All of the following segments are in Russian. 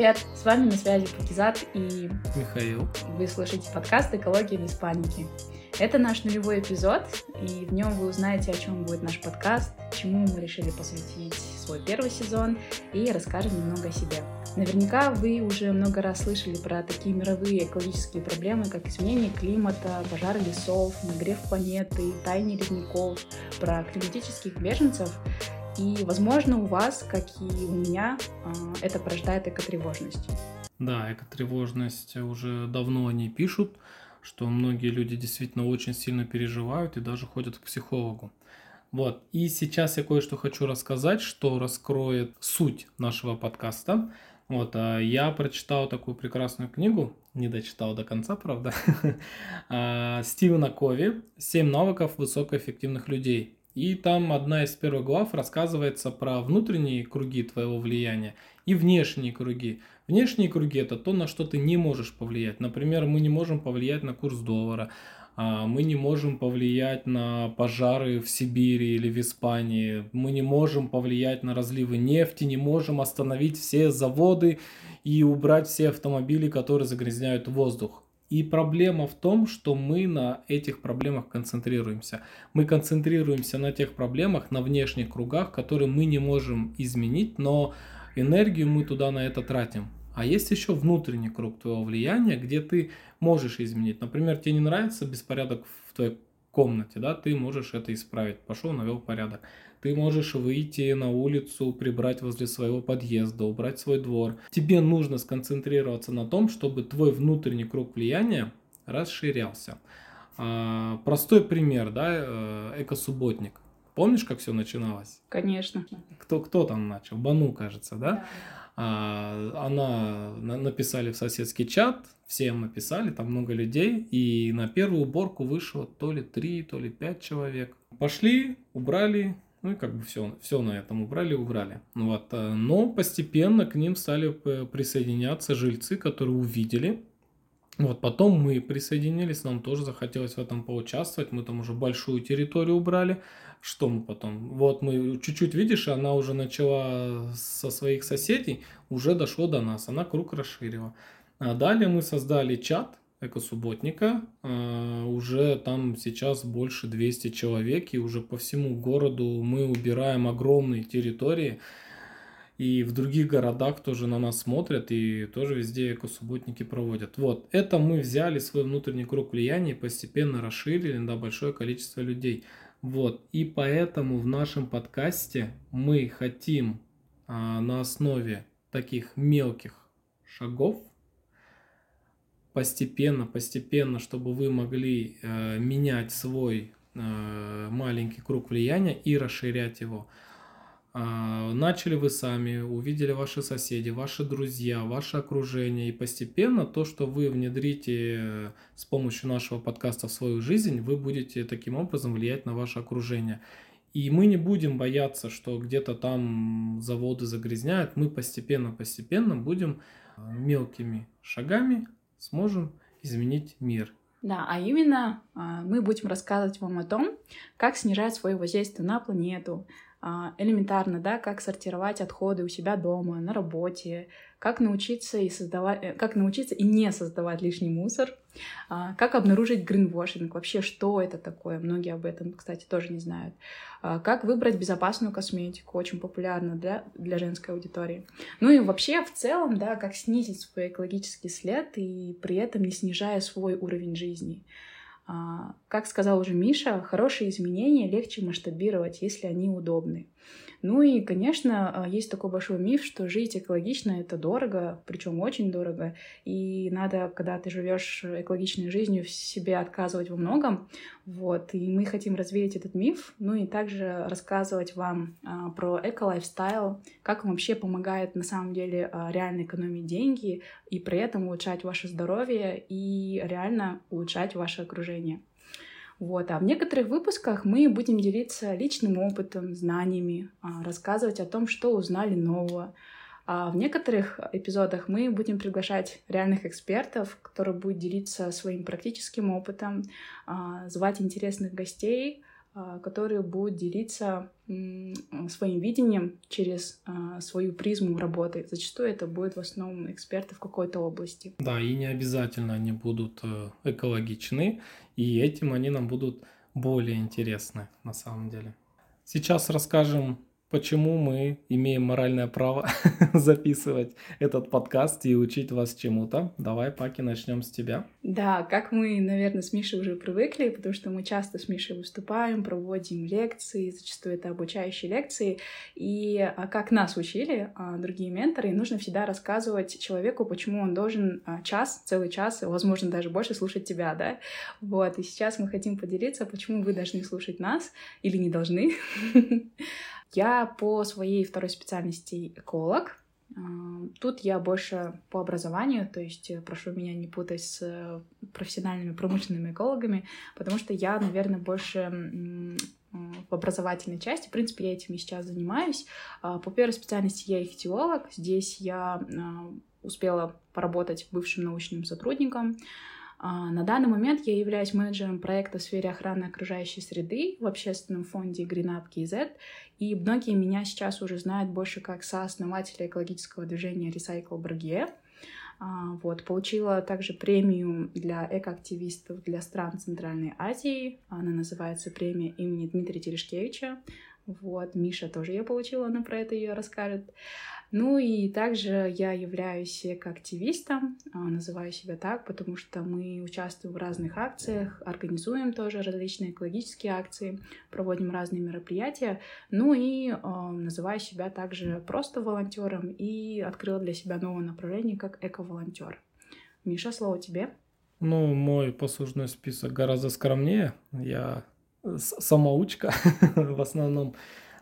привет! С вами на связи Пакизат и Михаил. Вы слушаете подкаст «Экология без паники». Это наш нулевой эпизод, и в нем вы узнаете, о чем будет наш подкаст, чему мы решили посвятить свой первый сезон и расскажем немного о себе. Наверняка вы уже много раз слышали про такие мировые экологические проблемы, как изменение климата, пожары лесов, нагрев планеты, таяние ледников, про климатических беженцев. И, возможно, у вас, как и у меня, а, это порождает экотревожность. Да, экотревожность уже давно они пишут, что многие люди действительно очень сильно переживают и даже ходят к психологу. Вот, и сейчас я кое-что хочу рассказать, что раскроет суть нашего подкаста. Вот, а я прочитал такую прекрасную книгу, не дочитал до конца, правда, а, Стивена Кови «Семь навыков высокоэффективных людей». И там одна из первых глав рассказывается про внутренние круги твоего влияния и внешние круги. Внешние круги это то, на что ты не можешь повлиять. Например, мы не можем повлиять на курс доллара, а, мы не можем повлиять на пожары в Сибири или в Испании, мы не можем повлиять на разливы нефти, не можем остановить все заводы и убрать все автомобили, которые загрязняют воздух. И проблема в том, что мы на этих проблемах концентрируемся. Мы концентрируемся на тех проблемах, на внешних кругах, которые мы не можем изменить, но энергию мы туда на это тратим. А есть еще внутренний круг твоего влияния, где ты можешь изменить. Например, тебе не нравится беспорядок в твоей комнате, да, ты можешь это исправить. Пошел, навел порядок. Ты можешь выйти на улицу, прибрать возле своего подъезда, убрать свой двор. Тебе нужно сконцентрироваться на том, чтобы твой внутренний круг влияния расширялся. А, простой пример, да, э, экосубботник. Помнишь, как все начиналось? Конечно. Кто, кто там начал? Бану, кажется, да? да. А, она написали в соседский чат, всем написали, там много людей, и на первую уборку вышло то ли три, то ли пять человек. Пошли, убрали, ну и как бы все, все на этом убрали, убрали. Вот. Э, но постепенно к ним стали присоединяться жильцы, которые увидели. Вот потом мы присоединились, нам тоже захотелось в этом поучаствовать. Мы там уже большую территорию убрали. Что мы потом? Вот мы чуть-чуть, видишь, она уже начала со своих соседей, уже дошло до нас, она круг расширила. А далее мы создали чат, экосубботника. А, уже там сейчас больше 200 человек, и уже по всему городу мы убираем огромные территории. И в других городах тоже на нас смотрят, и тоже везде экосубботники проводят. Вот, это мы взяли свой внутренний круг влияния и постепенно расширили на большое количество людей. Вот, и поэтому в нашем подкасте мы хотим а, на основе таких мелких шагов постепенно, постепенно, чтобы вы могли э, менять свой э, маленький круг влияния и расширять его. Э, начали вы сами, увидели ваши соседи, ваши друзья, ваше окружение, и постепенно то, что вы внедрите э, с помощью нашего подкаста в свою жизнь, вы будете таким образом влиять на ваше окружение. И мы не будем бояться, что где-то там заводы загрязняют. Мы постепенно-постепенно будем э, мелкими шагами сможем изменить мир. Да, а именно а, мы будем рассказывать вам о том, как снижать свое воздействие на планету, элементарно, да, как сортировать отходы у себя дома, на работе, как научиться и создавать, э, как научиться и не создавать лишний мусор, а, как обнаружить гринвошинг, вообще что это такое, многие об этом, кстати, тоже не знают, а, как выбрать безопасную косметику, очень популярно для, для женской аудитории. Ну и вообще в целом, да, как снизить свой экологический след и при этом не снижая свой уровень жизни. А, как сказал уже Миша, хорошие изменения легче масштабировать, если они удобны. Ну и, конечно, а, есть такой большой миф, что жить экологично это дорого, причем очень дорого, и надо, когда ты живешь экологичной жизнью, себе отказывать во многом. Вот, и мы хотим развеять этот миф, ну и также рассказывать вам а, про эко-лайфстайл, как он вообще помогает на самом деле а, реально экономить деньги и при этом улучшать ваше здоровье и реально улучшать ваше окружение. Вот. А в некоторых выпусках мы будем делиться личным опытом, знаниями, а, рассказывать о том, что узнали нового. А в некоторых эпизодах мы будем приглашать реальных экспертов, которые будут делиться своим практическим опытом, а, звать интересных гостей, а, которые будут делиться своим видением через а, свою призму работы. Зачастую это будет в основном эксперты в какой-то области. Да, и не обязательно они будут э, экологичны, и этим они нам будут более интересны на самом деле. Сейчас расскажем почему мы имеем моральное право записывать этот подкаст и учить вас чему-то. Давай, Паки, начнем с тебя. Да, как мы, наверное, с Мишей уже привыкли, потому что мы часто с Мишей выступаем, проводим лекции, зачастую это обучающие лекции. И а, как нас учили а, другие менторы, нужно всегда рассказывать человеку, почему он должен а, час, целый час, возможно, даже больше слушать тебя, да? Вот, и сейчас мы хотим поделиться, почему вы должны слушать нас или не должны. Я по своей второй специальности эколог. А, тут я больше по образованию, то есть э, прошу меня не путать с э, профессиональными промышленными экологами, потому что я, наверное, больше в образовательной части. В принципе, я этим и сейчас занимаюсь. А, по первой специальности я ихтиолог. Здесь я а, успела поработать бывшим научным сотрудником. А, на данный момент я являюсь менеджером проекта в сфере охраны окружающей среды в общественном фонде Green Up KZ, и многие меня сейчас уже знают больше как сооснователя экологического движения Recycle Брагье. Вот, получила также премию для экоактивистов для стран Центральной Азии. Она называется премия имени Дмитрия Терешкевича. Вот, Миша тоже ее получила, она про это ее расскажет. Ну и также я являюсь экоактивистом, а, называю себя так, потому что мы участвуем в разных акциях, организуем тоже различные экологические акции, проводим разные мероприятия, ну и э, называю себя также просто волонтером и открыла для себя новое направление как эко-волонтер. Миша, слово тебе. Ну, мой послужной список гораздо скромнее. Я самоучка в основном.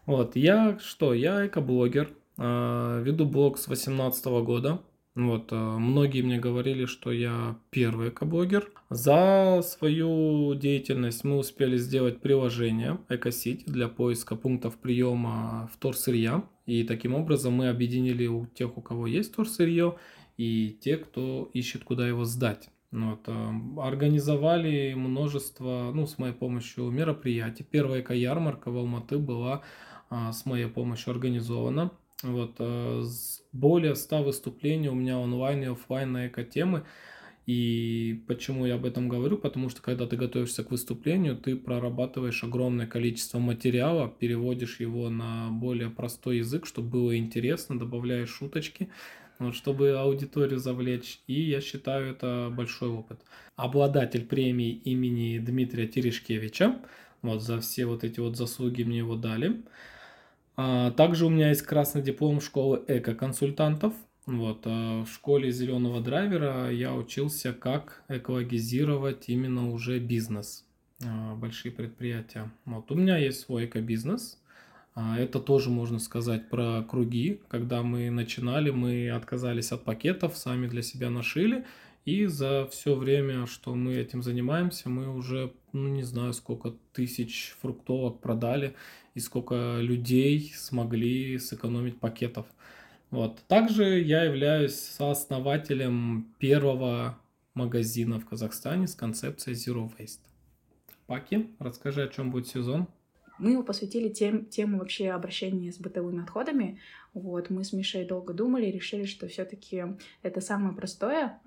Вот, я что? Я экоблогер, а, веду блог с 2018 года. Вот, а, многие мне говорили, что я первый экоблогер. За свою деятельность мы успели сделать приложение EcoCity для поиска пунктов приема вторсырья. И таким образом мы объединили у тех, у кого есть вторсырье, и те, кто ищет, куда его сдать. Вот, а, организовали множество, ну, с моей помощью мероприятий. Первая эко-ярмарка в Алматы была с моей помощью организована. Вот, э, более 100 выступлений у меня онлайн и офлайн на эко-темы. И почему я об этом говорю? Потому что когда ты готовишься к выступлению, ты прорабатываешь огромное количество материала, переводишь его на более простой язык, чтобы было интересно, добавляешь шуточки, вот, чтобы аудиторию завлечь. И я считаю это большой опыт. Обладатель премии имени Дмитрия Терешкевича, вот за все вот эти вот заслуги мне его дали. А, также у меня есть красный диплом школы эко-консультантов. Вот, а, в школе зеленого драйвера я учился, как экологизировать именно уже бизнес, а, большие предприятия. Вот, у меня есть свой эко-бизнес. Это тоже можно сказать про круги. Когда мы начинали, мы отказались от пакетов, сами для себя нашили. И за все время, что мы этим занимаемся, мы уже, ну не знаю, сколько тысяч фруктовок продали и сколько людей смогли сэкономить пакетов. Вот. Также я являюсь сооснователем первого магазина в Казахстане с концепцией Zero Waste. Паки, расскажи, о чем будет сезон. Мы его посвятили тем, тему вообще обращения с бытовыми отходами. Вот, мы с Мишей долго думали и решили, что все таки это самое простое,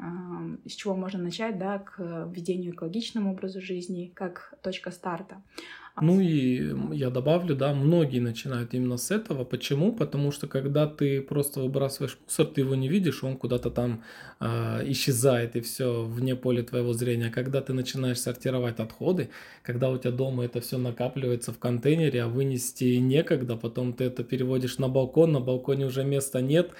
с чего можно начать, да, к введению экологичному образу жизни, как точка старта. Ну и я добавлю, да, многие начинают именно с этого. Почему? Потому что когда ты просто выбрасываешь мусор, ты его не видишь, он куда-то там э, исчезает и все вне поля твоего зрения. Когда ты начинаешь сортировать отходы, когда у тебя дома это все накапливается в контейнере, а вынести некогда, потом ты это переводишь на балкон, на балконе уже места нет,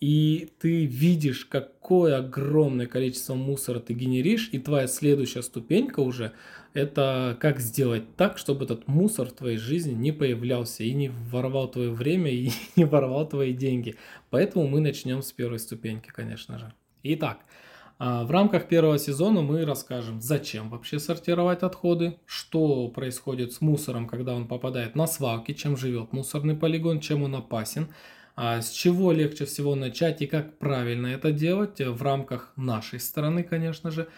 и ты видишь, какое огромное количество мусора ты генеришь, и твоя следующая ступенька уже это как сделать так, чтобы этот мусор в твоей жизни не появлялся и не воровал твое время и не воровал твои деньги. Поэтому мы начнем с первой ступеньки, конечно же. Итак, а, в рамках первого сезона мы расскажем, зачем вообще сортировать отходы, что происходит с мусором, когда он попадает на свалки, чем живет мусорный полигон, чем он опасен, а с чего легче всего начать и как правильно это делать в рамках нашей страны, конечно же.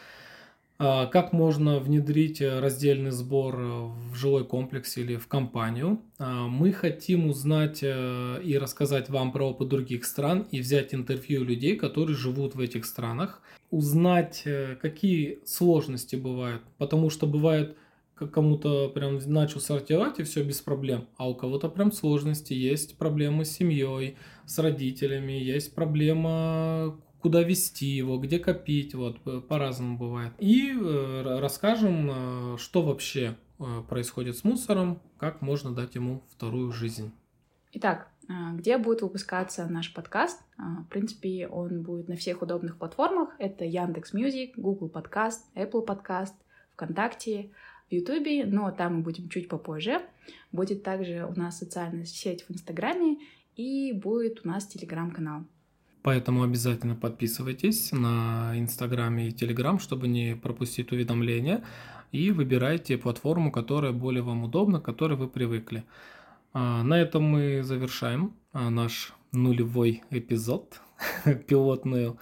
А, как можно внедрить раздельный сбор в жилой комплекс или в компанию. А, мы хотим узнать э, и рассказать вам про опыт других стран и взять интервью людей, которые живут в этих странах, узнать, э, какие сложности бывают, потому что бывает кому-то прям начал сортировать и все без проблем, а у кого-то прям сложности, есть проблемы с семьей, с родителями, есть проблема куда вести его, где копить, вот по-разному бывает. И э, расскажем, э, что вообще э, происходит с мусором, как можно дать ему вторую жизнь. Итак, где будет выпускаться наш подкаст? В принципе, он будет на всех удобных платформах. Это Яндекс Music, Google Подкаст, Apple Подкаст, ВКонтакте, в Ютубе, но там мы будем чуть попозже. Будет также у нас социальная сеть в Инстаграме и будет у нас Телеграм-канал. Поэтому обязательно подписывайтесь на Инстаграме и Телеграм, чтобы не пропустить уведомления. И выбирайте платформу, которая более вам удобна, к которой вы привыкли. А, на этом мы завершаем а, наш нулевой эпизод, пилотную,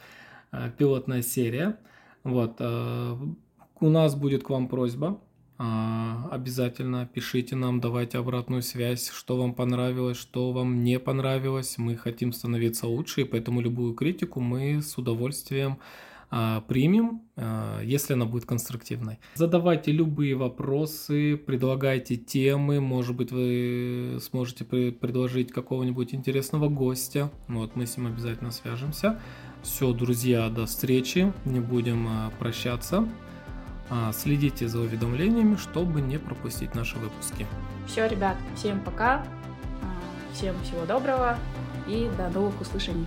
а, пилотная серия. Вот, у нас будет к вам просьба обязательно пишите нам, давайте обратную связь, что вам понравилось, что вам не понравилось. Мы хотим становиться лучше, и поэтому любую критику мы с удовольствием а, примем, а, если она будет конструктивной. Задавайте любые вопросы, предлагайте темы, может быть вы сможете предложить какого-нибудь интересного гостя. Вот мы с ним обязательно свяжемся. Все, друзья, до встречи, не будем прощаться. А, следите за уведомлениями, чтобы не пропустить наши выпуски. Все, ребят, всем пока, а, всем всего доброго и до новых услышаний.